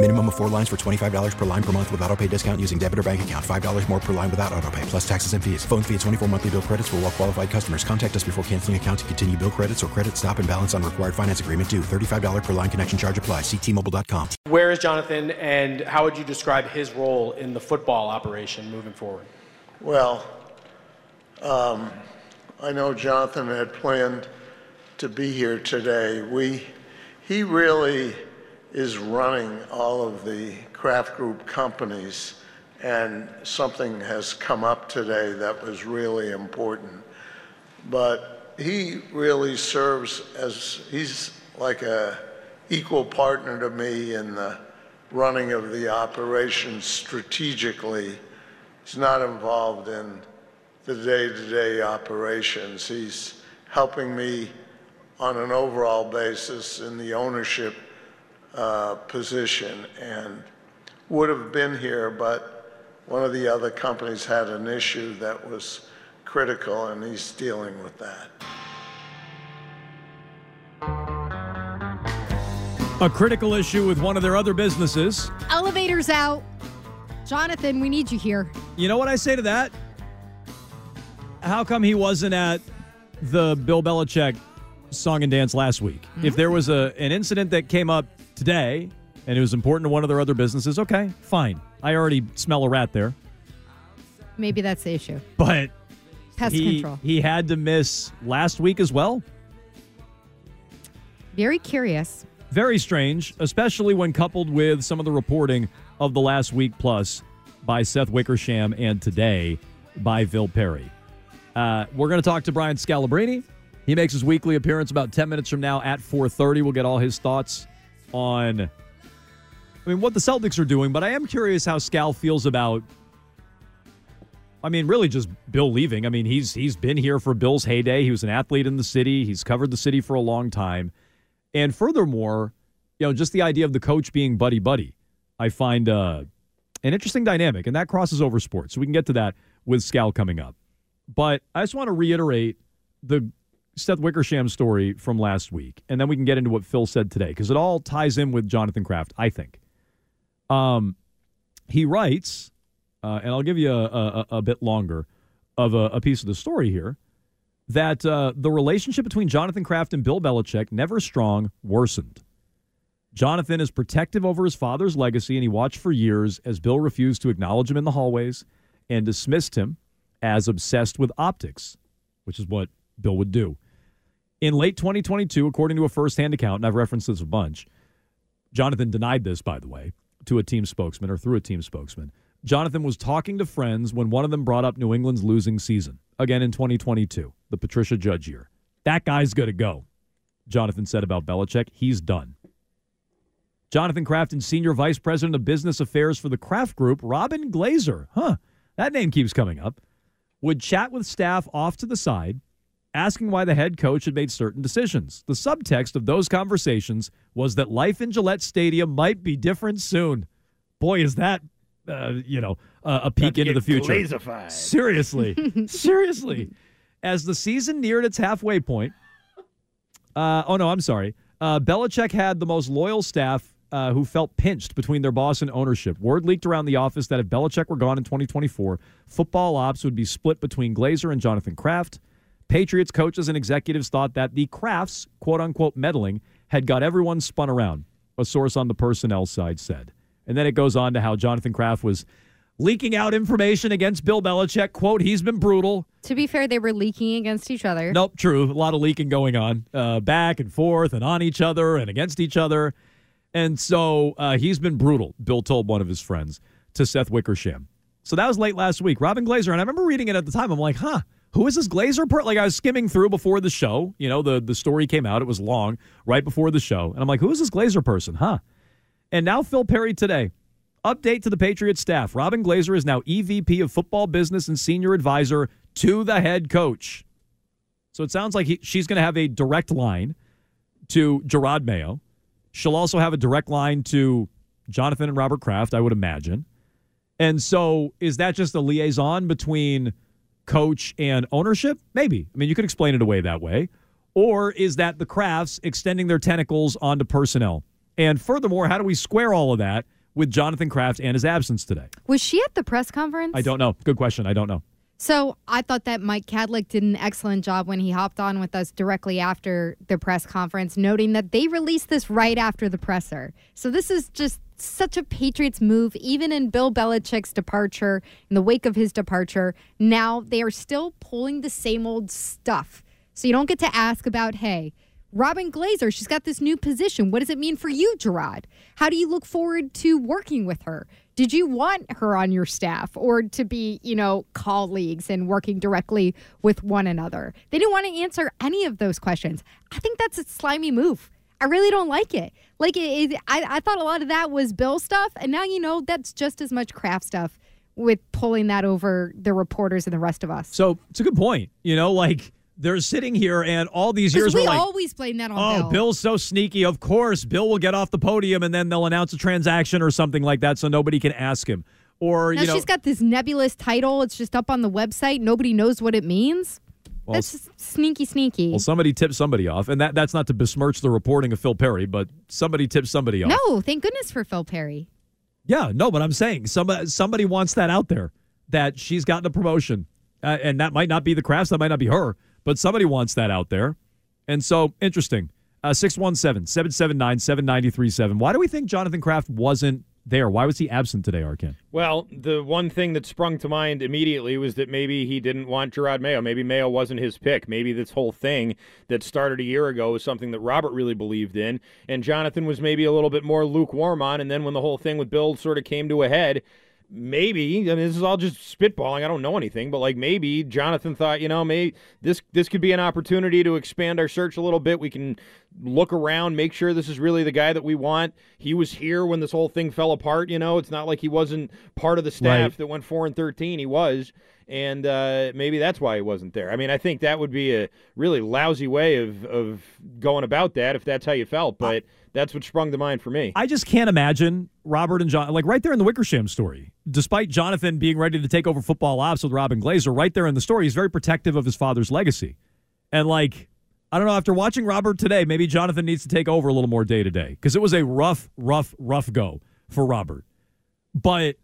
Minimum of four lines for $25 per line per month with auto pay discount using debit or bank account. $5 more per line without auto pay, plus taxes and fees. Phone fee at 24 monthly bill credits for all well qualified customers. Contact us before canceling account to continue bill credits or credit stop and balance on required finance agreement due. $35 per line connection charge apply. Ctmobile.com. Where is Jonathan, and how would you describe his role in the football operation moving forward? Well, um, I know Jonathan had planned to be here today. We, he really is running all of the Kraft Group companies, and something has come up today that was really important. But he really serves as he's like a equal partner to me in the running of the operation strategically. He's not involved in the day-to-day operations. He's helping me on an overall basis in the ownership uh, position and would have been here, but one of the other companies had an issue that was critical, and he's dealing with that. A critical issue with one of their other businesses. Elevators out. Jonathan, we need you here. You know what I say to that? How come he wasn't at the Bill Belichick song and dance last week? If there was a an incident that came up today and it was important to one of their other businesses, okay, fine. I already smell a rat there. Maybe that's the issue. But Pest he, control. he had to miss last week as well. Very curious. Very strange, especially when coupled with some of the reporting of the last week plus by Seth Wickersham and today by Phil Perry. Uh, we're going to talk to Brian Scalabrine. He makes his weekly appearance about 10 minutes from now at 4.30. We'll get all his thoughts on, I mean, what the Celtics are doing, but I am curious how Scal feels about, I mean, really just Bill leaving. I mean, he's he's been here for Bill's heyday. He was an athlete in the city. He's covered the city for a long time. And furthermore, you know, just the idea of the coach being buddy buddy, I find uh, an interesting dynamic, and that crosses over sports. So we can get to that with Scal coming up. But I just want to reiterate the Seth Wickersham's story from last week, and then we can get into what Phil said today because it all ties in with Jonathan Kraft, I think. Um, he writes, uh, and I'll give you a, a, a bit longer of a, a piece of the story here that uh, the relationship between Jonathan Kraft and Bill Belichick, never strong, worsened. Jonathan is protective over his father's legacy, and he watched for years as Bill refused to acknowledge him in the hallways and dismissed him as obsessed with optics, which is what Bill would do. In late 2022, according to a firsthand account, and I've referenced this a bunch, Jonathan denied this, by the way, to a team spokesman or through a team spokesman. Jonathan was talking to friends when one of them brought up New England's losing season, again in 2022, the Patricia Judge year. That guy's going to go, Jonathan said about Belichick. He's done. Jonathan Kraft and Senior Vice President of Business Affairs for the Kraft Group, Robin Glazer, huh, that name keeps coming up, would chat with staff off to the side, asking why the head coach had made certain decisions. The subtext of those conversations was that life in Gillette Stadium might be different soon. Boy, is that, uh, you know, uh, a peek into the future. glazified. Seriously. Seriously. As the season neared its halfway point, uh, oh no, I'm sorry. Uh, Belichick had the most loyal staff uh, who felt pinched between their boss and ownership. Word leaked around the office that if Belichick were gone in 2024, football ops would be split between Glazer and Jonathan Kraft. Patriots coaches and executives thought that the Krafts, quote unquote, meddling had got everyone spun around, a source on the personnel side said. And then it goes on to how Jonathan Kraft was leaking out information against Bill Belichick. Quote, he's been brutal. To be fair, they were leaking against each other. Nope, true. A lot of leaking going on, uh, back and forth and on each other and against each other. And so uh, he's been brutal, Bill told one of his friends to Seth Wickersham. So that was late last week. Robin Glazer, and I remember reading it at the time. I'm like, huh, who is this Glazer? Per-? Like I was skimming through before the show. You know, the, the story came out. It was long, right before the show. And I'm like, who is this Glazer person? Huh. And now Phil Perry today. Update to the Patriots staff. Robin Glazer is now EVP of football business and senior advisor to the head coach. So it sounds like he, she's going to have a direct line to Jerod Mayo. She'll also have a direct line to Jonathan and Robert Kraft, I would imagine. And so is that just a liaison between coach and ownership? Maybe. I mean, you could explain it away that way. Or is that the Krafts extending their tentacles onto personnel? And furthermore, how do we square all of that with Jonathan Kraft and his absence today? Was she at the press conference? I don't know. Good question. I don't know. So I thought that Mike Kadlick did an excellent job when he hopped on with us directly after the press conference, noting that they released this right after the presser. So this is just such a Patriots move, even in Bill Belichick's departure, in the wake of his departure. Now they are still pulling the same old stuff. So you don't get to ask about, hey, Robin Glazer, she's got this new position. What does it mean for you, Jerod? How do you look forward to working with her? Did you want her on your staff or to be, you know, colleagues and working directly with one another? They didn't want to answer any of those questions. I think that's a slimy move. I really don't like it. Like, it, it, I, I thought a lot of that was Bill stuff, and now you know that's just as much Kraft stuff with pulling that over the reporters and the rest of us. So it's a good point. You know, like they're sitting here and all these years we we're like, always blame that on oh, Bill. Bill's so sneaky. Of course, Bill will get off the podium and then they'll announce a transaction or something like that so nobody can ask him. Or, now you know, she's got this nebulous title. It's just up on the website. Nobody knows what it means. Well, That's sneaky, sneaky. well, somebody tipped somebody off. And that, that's not to besmirch the reporting of Phil Perry, but somebody tipped somebody off. no, thank goodness for Phil Perry. Yeah, no, but I'm saying somebody, somebody wants that out there that she's gotten a promotion. Uh, and that might not be the Krafts, that might not be her, but somebody wants that out there. And so, interesting. Uh, 617 779 7937. Why do we think Jonathan Kraft wasn't there? Why was he absent today, Arkin? Well, the one thing that sprung to mind immediately was that maybe he didn't want Jerod Mayo. Maybe Mayo wasn't his pick. Maybe this whole thing that started a year ago was something that Robert really believed in, and Jonathan was maybe a little bit more lukewarm on. And then when the whole thing with Bill sort of came to a head, maybe I mean this is all just spitballing. I don't know anything, but like maybe Jonathan thought, you know, maybe this this could be an opportunity to expand our search a little bit. We can look around, make sure this is really the guy that we want. He was here when this whole thing fell apart. You know, it's not like he wasn't part of the staff Right. that went four and thirteen. He was. And uh, maybe that's why he wasn't there. I mean, I think that would be a really lousy way of, of going about that if that's how you felt. But that's what sprung to mind for me. I just can't imagine Robert and John, like right there in the Wickersham story, despite Jonathan being ready to take over football ops with Robin Glazer, right there in the story, he's very protective of his father's legacy. And like, I don't know, after watching Robert today, maybe Jonathan needs to take over a little more day to day because it was a rough, rough, rough go for Robert. But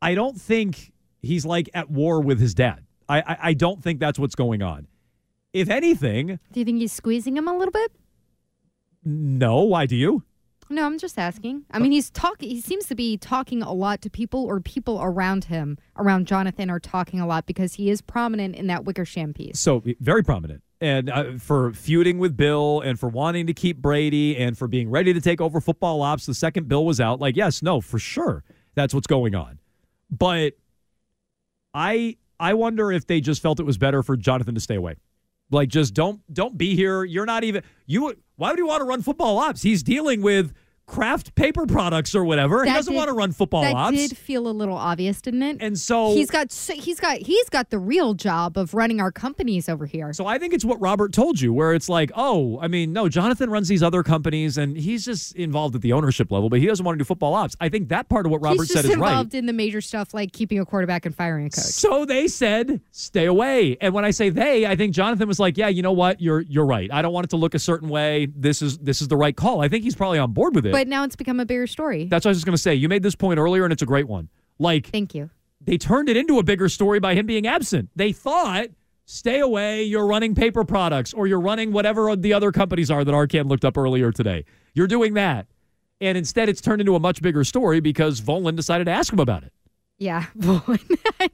I don't think he's like at war with his dad. I, I, I don't think that's what's going on. If anything, Do you think he's squeezing him a little bit? No. Why do you? No, I'm just asking. I mean, he's talking. He seems to be talking a lot to people, or people around him, around Jonathan, are talking a lot because he is prominent in that Wickersham piece. So very prominent. And uh, for feuding with Bill and for wanting to keep Brady and for being ready to take over football ops the second Bill was out. Like, yes, no, for sure. That's what's going on. But I I wonder if they just felt it was better for Jonathan to stay away. Like just don't don't be here. You're not even you why would he want to run football ops? He's dealing with craft paper products or whatever. he doesn't did- want to run football that ops. That did feel a little obvious, didn't it? And so he's got he's got he's got the real job of running our companies over here. So I think it's what Robert told you, where it's like, oh, I mean, no, Jonathan runs these other companies and he's just involved at the ownership level, but he doesn't want to do football ops. I think that part of what Robert said is right. involved in the major stuff like keeping a quarterback and firing a coach. So they said, stay away. And when I say they, I think Jonathan was like, yeah, you know what? You're you're right. I don't want it to look a certain way. This is this is the right call. I think he's probably on board with it. But now it's become a bigger story. That's what I was just going to say. You made this point earlier and it's a great one. Like Thank you. they turned it into a bigger story by him being absent. They thought, stay away, you're running paper products or you're running whatever the other companies are that Arcan looked up earlier today. You're doing that. And instead, it's turned into a much bigger story because Volan decided to ask him about it. Yeah, Bolin.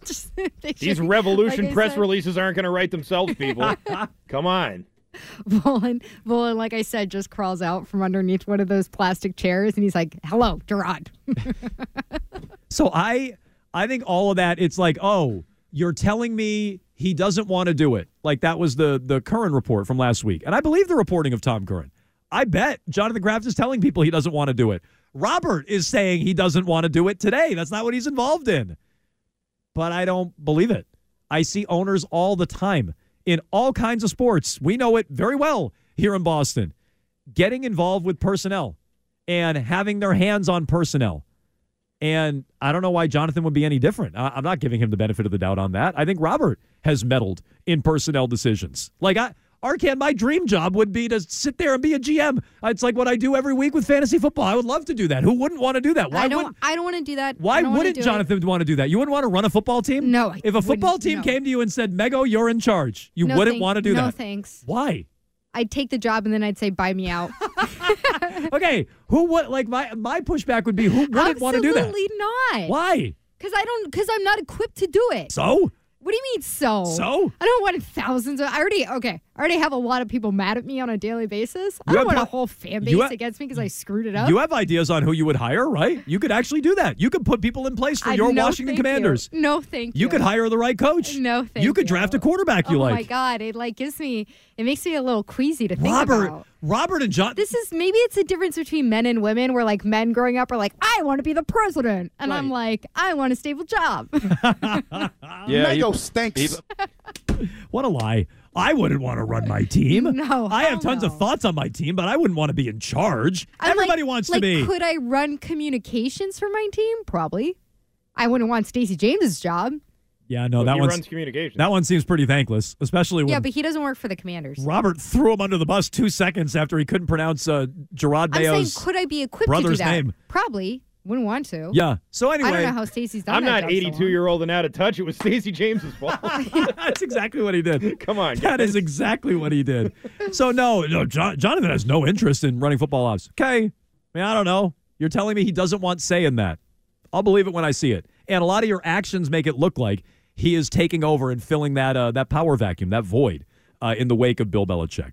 Just picture- These revolution like press said, releases aren't going to write themselves, people. Come on. Bolin, Bolin, like I said, just crawls out from underneath one of those plastic chairs, and he's like, "Hello, Jerod." So I I think all of that it's like, "Oh, you're telling me he doesn't want to do it." Like that was the the Curran report from last week. And I believe the reporting of Tom Curran. I bet Jonathan Kraft is telling people he doesn't want to do it. Robert is saying he doesn't want to do it today. That's not what he's involved in. But I don't believe it. I see owners all the time in all kinds of sports. We know it very well here in Boston. Getting involved with personnel and having their hands on personnel. And I don't know why Jonathan would be any different. I'm not giving him the benefit of the doubt on that. I think Robert has meddled in personnel decisions. Like I Arcan, my dream job would be to sit there and be a GM. It's like what I do every week with fantasy football. I would love to do that. Who wouldn't want to do that? Why I don't. I don't want to do that. Why wouldn't. Jonathan want to do that? You wouldn't want to run a football team? No, I If a football team no. came to you and said, Mego, you're in charge, you No wouldn't thank- want to do no, that. thanks. Why? I'd take the job and then I'd say, "Buy me out." Okay, who would like my my pushback would be who wouldn't want to do that? Absolutely not. Why? Because I don't. Because I'm not equipped to do it. So? What do you mean so? So? I don't want thousands of. I already okay. I already have a lot of people mad at me on a daily basis. I You don't have want a whole fan base ha- against me because I screwed it up. You have ideas on who you would hire, right? You could actually do that. You could put people in place for I- your no, Washington thank you. Commanders. No, thank you. You could hire the right coach. No, thank You You could draft a quarterback you oh like. my god! It like gives me. It makes me a little queasy to think Robert, about. Robert Robert and John. This is maybe it's a difference between men and women where like men growing up are like, I want to be the president. And I'm like, I want a stable job. Yeah, Mango he- stinks. What a lie. I wouldn't want to run my team. No, I have tons no. of thoughts on my team, but I wouldn't want to be in charge. I'm Everybody like- wants like, to be. Could I run communications for my team? Probably. I wouldn't want Stacey James's job. yeah, no, Well, that he one's runs communications. that one seems pretty thankless, especially when Yeah, but he doesn't work for the Commanders. Robert threw him under the bus two seconds after he couldn't pronounce uh, Jerod I'm saying, Mayo's could I be equipped to do brother's that? name. Probably. Wouldn't want to. Yeah. So anyway, I don't know how Stacey's done I'm that not job so 82 long. year old and out of touch. It was Stacey James's fault. that's exactly what he did. Come on, That guys. is exactly what he did. So no, no, John, Jonathan has no interest in running football ops. Okay, I mean I don't know. You're telling me he doesn't want say in that. I'll believe it when I see it. And a lot of your actions make it look like he is taking over and filling that uh, that power vacuum, that void, uh, in the wake of Bill Belichick.